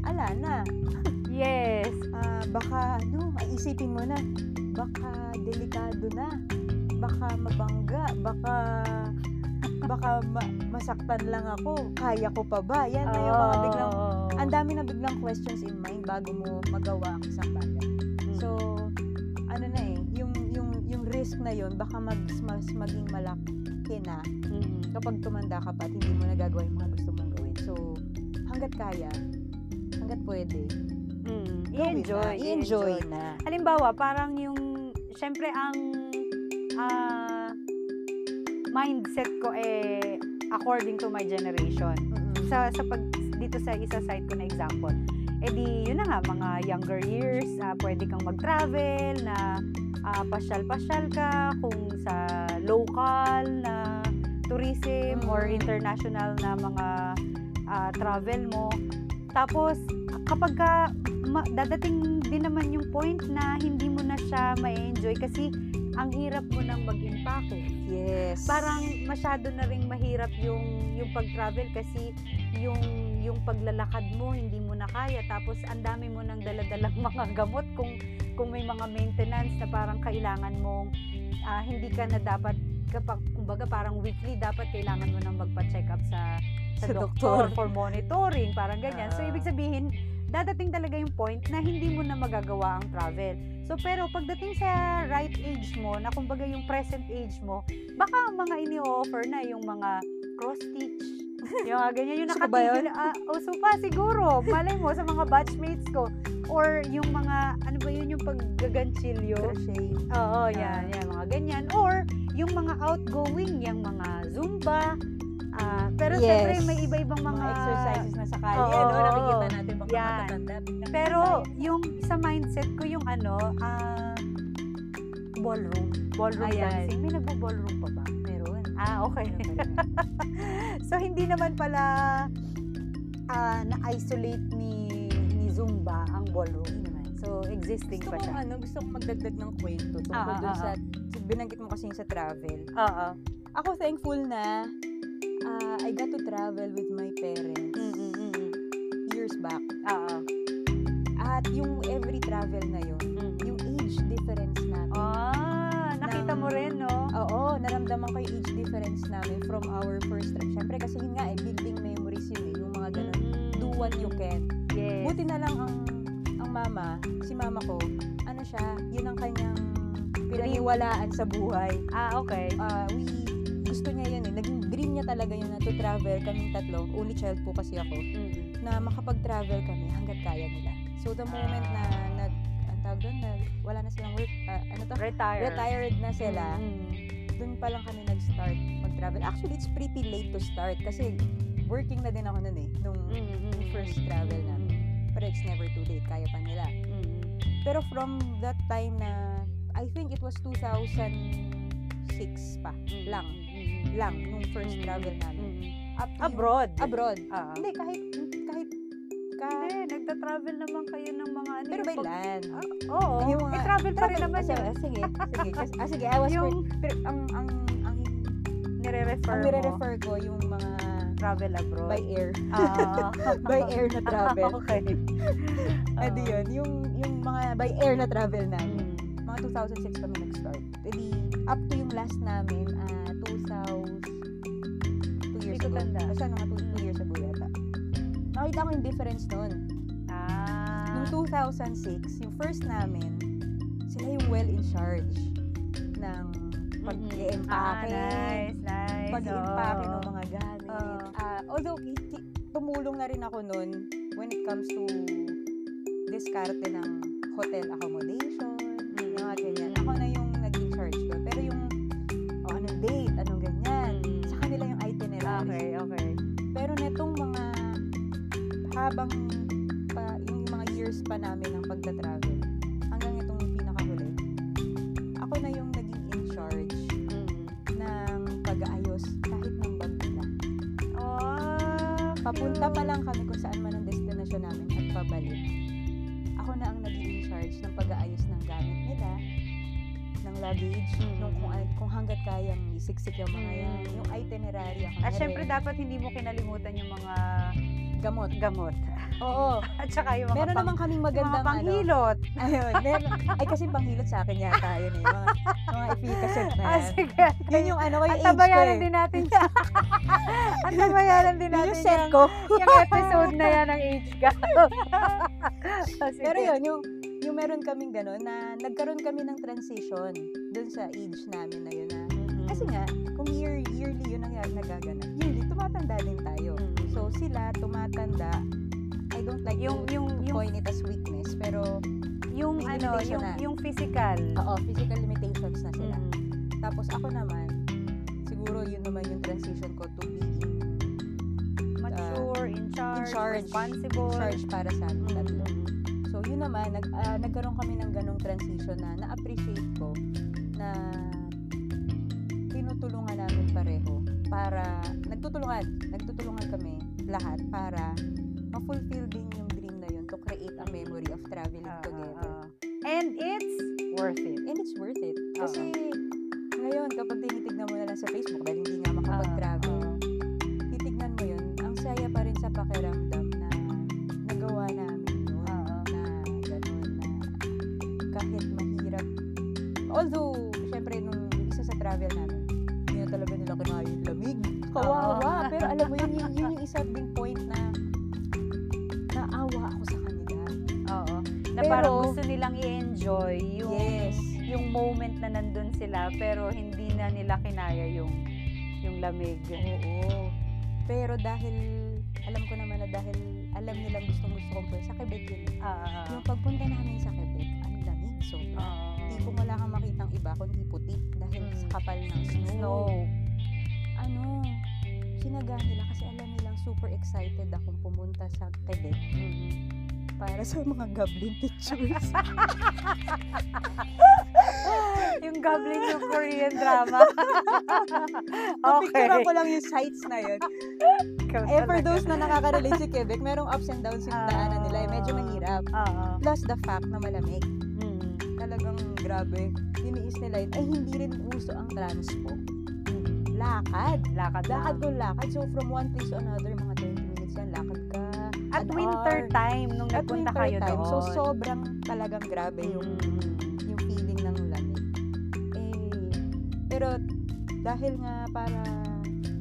ala na. Yes. Ah, baka ano, isipin mo na, baka delikado na. Baka mabangga, baka baka ma- masaktan lang ako. Kaya ko pa ba? Yan na yung mga biglang ang dami na biglang questions in mind bago mo magawa ang isang bagay. Mm. So, ano na eh, risk na yun baka mag, mas maging malaki na Mm. kapag tumanda ka pa at hindi mo nagagawa yung mga gusto mong gawin. So, hanggat kaya, hanggat pwede, Mm. gawin I-enjoy. na. I-enjoy i-enjoy. na. Halimbawa, parang yung, syempre ang ah, mindset ko eh according to my generation. Mm-mm. Sa, sa pag, dito sa isa side ko na example, eh di, yun na nga, mga younger years, ah, pwede kang mag-travel, na ah, pasyal-pasyal ka, kung sa local na tourism or Mm. international na mga ah, travel mo. Tapos, kapag ka, ma- dadating din naman yung point na hindi mo na siya ma-enjoy kasi ang hirap mo nang mag-impake. Yes. Parang masyado na ring mahirap yung yung pag-travel kasi yung yung paglalakad mo hindi mo na kaya tapos ang dami mo nang daladalang [LAUGHS] mga gamot kung kung may mga maintenance na parang kailangan mong ah, hindi ka na dapat kapag kumbaga parang weekly dapat kailangan mo nang magpa-check up sa sa, Sa doktor, doktor. for monitoring parang ganyan. so Ah. ibig sabihin dadating talaga yung point na hindi mo na magagawa ang travel. So pero pagdating sa right age mo, na kumbaga yung present age mo, baka mga ini-offer na yung mga cross stitch. yung mga ganyan, yung nakatigil. Ah, uso pa siguro. Malay mo sa mga batchmates ko. Or yung mga, ano ba yun, yung paggaganchilyo. crochet. Oo, yan, yan, mga ganyan. Or yung mga outgoing, yung mga Zumba. Ah, pero Yes. syempre may iba-ibang Mga, mga, exercises na sa kalye, Oo, no? Nakikita natin mga Yan. matatanda. Pero yung sa mindset ko yung ano, ah ballroom. Ballroom Ayan. dancing. May nagbo-ballroom pa ba? meron. Ah, okay. [LAUGHS] so hindi naman pala ah, na-isolate ni Zumba ang ballroom. Naman. So existing Gusto pa siya. ano, gusto kong magdagdag ng kwento tungkol Ah, ah, ah, sa, binanggit mo kasi yung sa travel. Oo. Ako thankful na ah, I got to travel with my parents Mm-mm-mm. years back. Oo. At yung every travel na yun, yung age difference namin. Ah, nakita Ng- mo rin, no? Oo, naramdaman ko yung age difference namin from our first trip. Siyempre kasi yun nga eh, building memories yun eh, yung mga ganun. Do what you can. Yes. Buti na lang ang ang mama, si mama ko, ano siya, yun ang kanyang pinaniwalaan sa buhay. Ah, okay. Ah, we, gusto niya yun eh. Naging dream niya talaga yun na to travel kaming tatlo. Only child po kasi ako. Mm-mm. Na makapag-travel kami hanggat kaya nila. So the moment na nag, ang tawag doon, na wala na silang work, ah, ano to? Retired. Retired na sila. Mm. Doon pa lang kami nag-start mag-travel. Actually, it's pretty late to start kasi working na din ako noon eh, nung Mm-mm. first travel namin. Pero it's never too late, kaya pa nila. Mm-mm. Pero from that time na, I think it was 2006 pa, lang, Mm-mm. lang, nung first Mm. travel namin. Mm-mm. Up Abroad. yung- abroad. Ah. Hindi, kahit, kahit, ka, Hindi, nagta-travel naman kayo ng mga ano. pero by pag- land. Ah, Oo. Yung mga- travel pa rin naman Ah, sige, [LAUGHS] sige, kasi- ah, sige, I was, Yung per- pero ang, ang, ang, nire-refer ang nire-refer ko yung mga Travel abroad. by air. Ah. [LAUGHS] by air na travel. [LAUGHS] okay. [LAUGHS] Edi Ah. yun, yung, yung mga by air na travel namin. Mm. Mga 2006 kami nag-start. Edi, up to yung last namin, ah 2000, two years Hindi ko ago. tanda. Basta mga two, two years ago yata. Nakita ko yung difference nun. Ah. Nung 2006, yung first namin, sila yung well in charge ng pag-i-empake. Ah, nice, nice. pag-i-empake ng mga although, tumulong na rin ako nun when it comes to diskarte ng hotel accommodation, Mm. yung mga ganyan. Ako na yung naging charge doon. Pero yung, oh, anong date, anong ganyan, Mm. sa kanila yung itinerary. Okay, okay. Pero netong mga, habang, luggage, Mm. nung kung, kung hanggat kayang isiksik yung mga yan, Mm. yung itinerary ako At syempre dapat hindi mo kinalimutan yung mga gamot. gamot. Oo. [LAUGHS] At saka yung mga Meron pang, naman kaming yung magandang mga ano. panghilot. Ayun, meron. Ay, kasi panghilot sa akin yata yun eh. Mga, mga efficacy na Ah, yan. sige. Yun yung ano yung At age ko tabayanan eh. din natin siya. [LAUGHS] At tabayanan din natin yung set yung, ko. yung episode na yan ng age gap. [LAUGHS] Ah. Pero yun, yung, yung meron kaming gano'n na nagkaroon kami ng transition dun sa age namin na yun na Mm-mm. kasi nga, kung year, yearly yun ang nagaganap, yearly, tumatanda din tayo. Mm. So, sila tumatanda, I don't like Yung- to, yung- to yung- point it as weakness, pero, yung ano, yung, na. yung physical. oo, physical limitations na sila. Mm. Tapos ako naman, siguro yun naman yung transition ko to being Mature, in charge, charge, responsible. in charge para sa amin Mm. tatlo. Yun naman, nag, ah, nagkaroon kami ng ganong transition na na-appreciate ko na tinutulungan namin pareho para, nagtutulungan, nagtutulungan kami lahat para ma-fulfill din yung dream na yun to create a memory of traveling Ah, together. And it's worth it. And it's worth it. Kasi, ngayon, kapag tinitignan mo na lang sa Facebook, dahil hindi nga makapag-travel, Ah, titignan mo yun, ang saya pa rin sa pakiramdam na nagawa namin Although, syempre, nung isa sa travel namin, hindi na talaga nila kinaya yung lamig. Kawawa. Pero alam mo, yun, yun, yun yung isa ding point na naawa ako sa kanila. Oo. Na Pero- parang gusto nilang i-enjoy yung Yes. yung moment na nandun sila pero hindi na nila kinaya yung yung lamig. Oo. Pero dahil, alam ko naman na dahil alam nilang gustong gusto kong sa Quebec yun. Ah, Yung pagpunta namin sa Quebec, ang lamig. So, Hindi ko wala kang makitang iba kundi puti dahil Mm. sa kapal ng snow. snow. Ano, sinaga nila kasi alam nilang super excited akong pumunta sa Quebec. Mm-mm. para sa mga goblin teachers. [LAUGHS] yung goblin yung Korean drama. [LAUGHS] Napicturean ko lang yung sites na yun. Eh, for those na nakaka-relate si Quebec, merong ups and downs yung daanan nila. Eh, medyo mahirap. Oo. Plus the fact na malamig. Mm. Talagang grabe. Tiniis nila yun. Ay, hindi rin uso ang transpo. Lakad. Lakad Lakad ko lakad. So, from one place to another, mga 20 minutes yan, lakad ka. At winter hour. time, nung At nagpunta kayo time. doon. So, sobrang talagang grabe yung Mm. yung feeling ng lamig. Eh, pero dahil nga para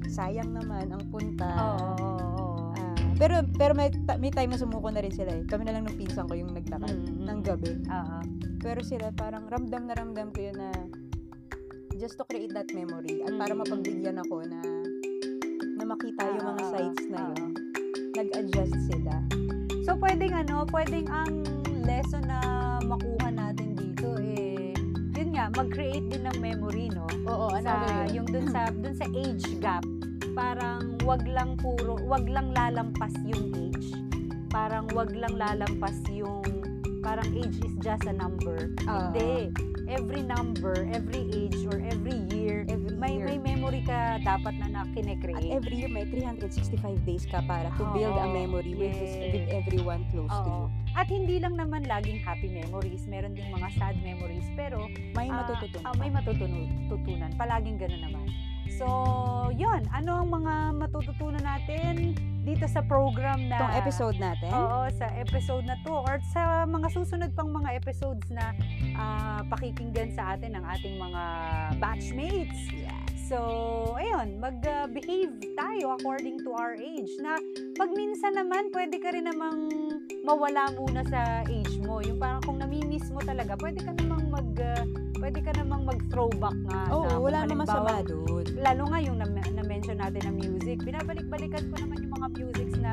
sayang naman ang punta. Oo, oo, oo. ah, pero pero may, may time na sumuko na rin sila eh. Kami na lang nung pinsan ko yung naglakad Mm, ng gabi. Oo. Pero sila parang ramdam na ramdam ko yun na just to create that memory at para Mm. mapagbigyan ako na na makita yung mga Oo, sites na oo. yun. Nag-adjust sila. So, pwedeng ano, pwedeng ang lesson na makuha natin dito eh, yun nga, mag-create din ng memory, no? Oo, ano sa, yung dun sa, [CLEARS THROAT] dun sa age gap, parang wag lang puro, wag lang lalampas yung age. Parang wag lang lalampas yung, parang age is just a number. Oo. Hindi. Every number, every age, or every year, Every may year. may memory ka dapat na na At every year may 365 days ka para to build a memory with, this- yes. with everyone close to you. At hindi lang naman laging happy memories. Meron ding mga sad memories. Pero May ah, matututunan. ah, may matutunan. Palaging gano'n naman. So, yon Ano ang mga matututunan natin dito sa program na... Itong episode natin. Oo, sa episode na to or sa mga susunod pang mga episodes na ah, pakikinggan sa atin ng ating mga batchmates. So, ayun, mag-behave tayo according to our age. Na pag minsan naman, pwede ka rin namang mawala muna sa age mo. Yung parang kung namimiss mo talaga, pwede ka namang mag ah, pwede ka namang mag-throwback nga. na Oo, kung wala namang masama doon. lalo nga yung na- na-mention natin na music. Binabalik-balikan ko naman yung mga musics na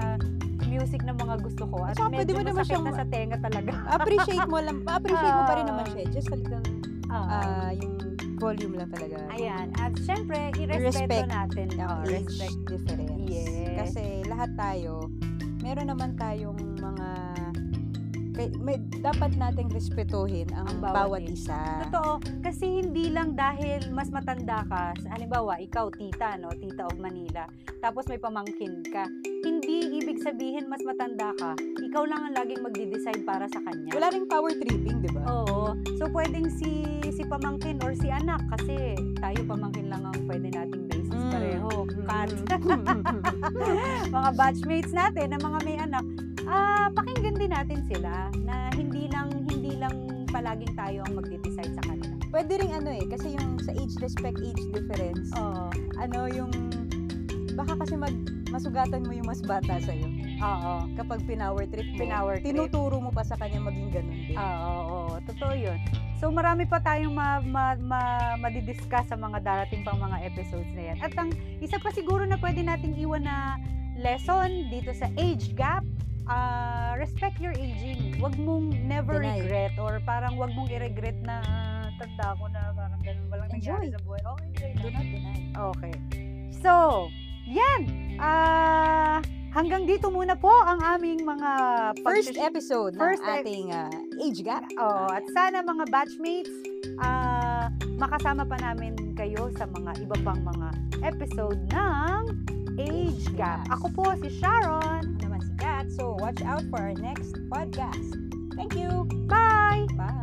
music na mga gusto ko. At pwede medyo mo naman siyang- na sa tenga talaga. [LAUGHS] Appreciate mo lang, appreciate mo pa rin naman Ah. siya. Just a little, Oo. ah, yung volume lang talaga. Ayan. At syempre, irespeto natin. Oo, age respect. difference. Yes. Kasi lahat tayo, meron naman tayong mga may, dapat nating respetuhin ang, Ang bawat, bawat isa. Totoo. Kasi hindi lang dahil mas matanda ka. Halimbawa, ikaw, tita, no? Tita of Manila. Tapos may pamangkin ka. Hindi ibig sabihin mas matanda ka. Ikaw lang ang laging magde-decide para sa kanya. Wala ring power tripping, di ba? Oo. So, pwedeng si si pamangkin or si anak kasi tayo pamangkin lang ang pwede nating basis Mm. pareho. Mm. [LAUGHS] [LAUGHS] mga batchmates natin na mga may anak, ah pakinggan din natin sila na hindi lang hindi lang palaging tayo ang magde-decide sa kanila. Pwede ring ano eh, kasi yung sa age respect, age difference, Oo. ano yung, baka kasi mag, masugatan mo yung mas bata sa'yo. Oo. Kapag pinower trip mo, Pinower trip. tinuturo mo pa sa kanya maging ganun din. Oo, oo, totoo 'yun. So marami pa tayong ma, ma, ma, madidiscuss sa mga darating pang mga episodes na yan. At ang isa pa siguro na pwede nating iwan na lesson dito sa age gap, ah, respect your aging. Huwag mong never Deny. regret or parang huwag mong i-regret na ah, tanda ko na parang ganun walang nangyari Enjoy. sa buhay. Okay, enjoy Do not deny. Okay. So, yan. Ah, hanggang dito muna po ang aming mga First episode First ng ating ah, age gap. Oo, at sana mga batchmates, ah, makasama pa namin kayo sa mga iba pang mga episode ng Age Gap. Ako po si Sharon. that. So watch out for our next podcast. Thank you. Bye. Bye.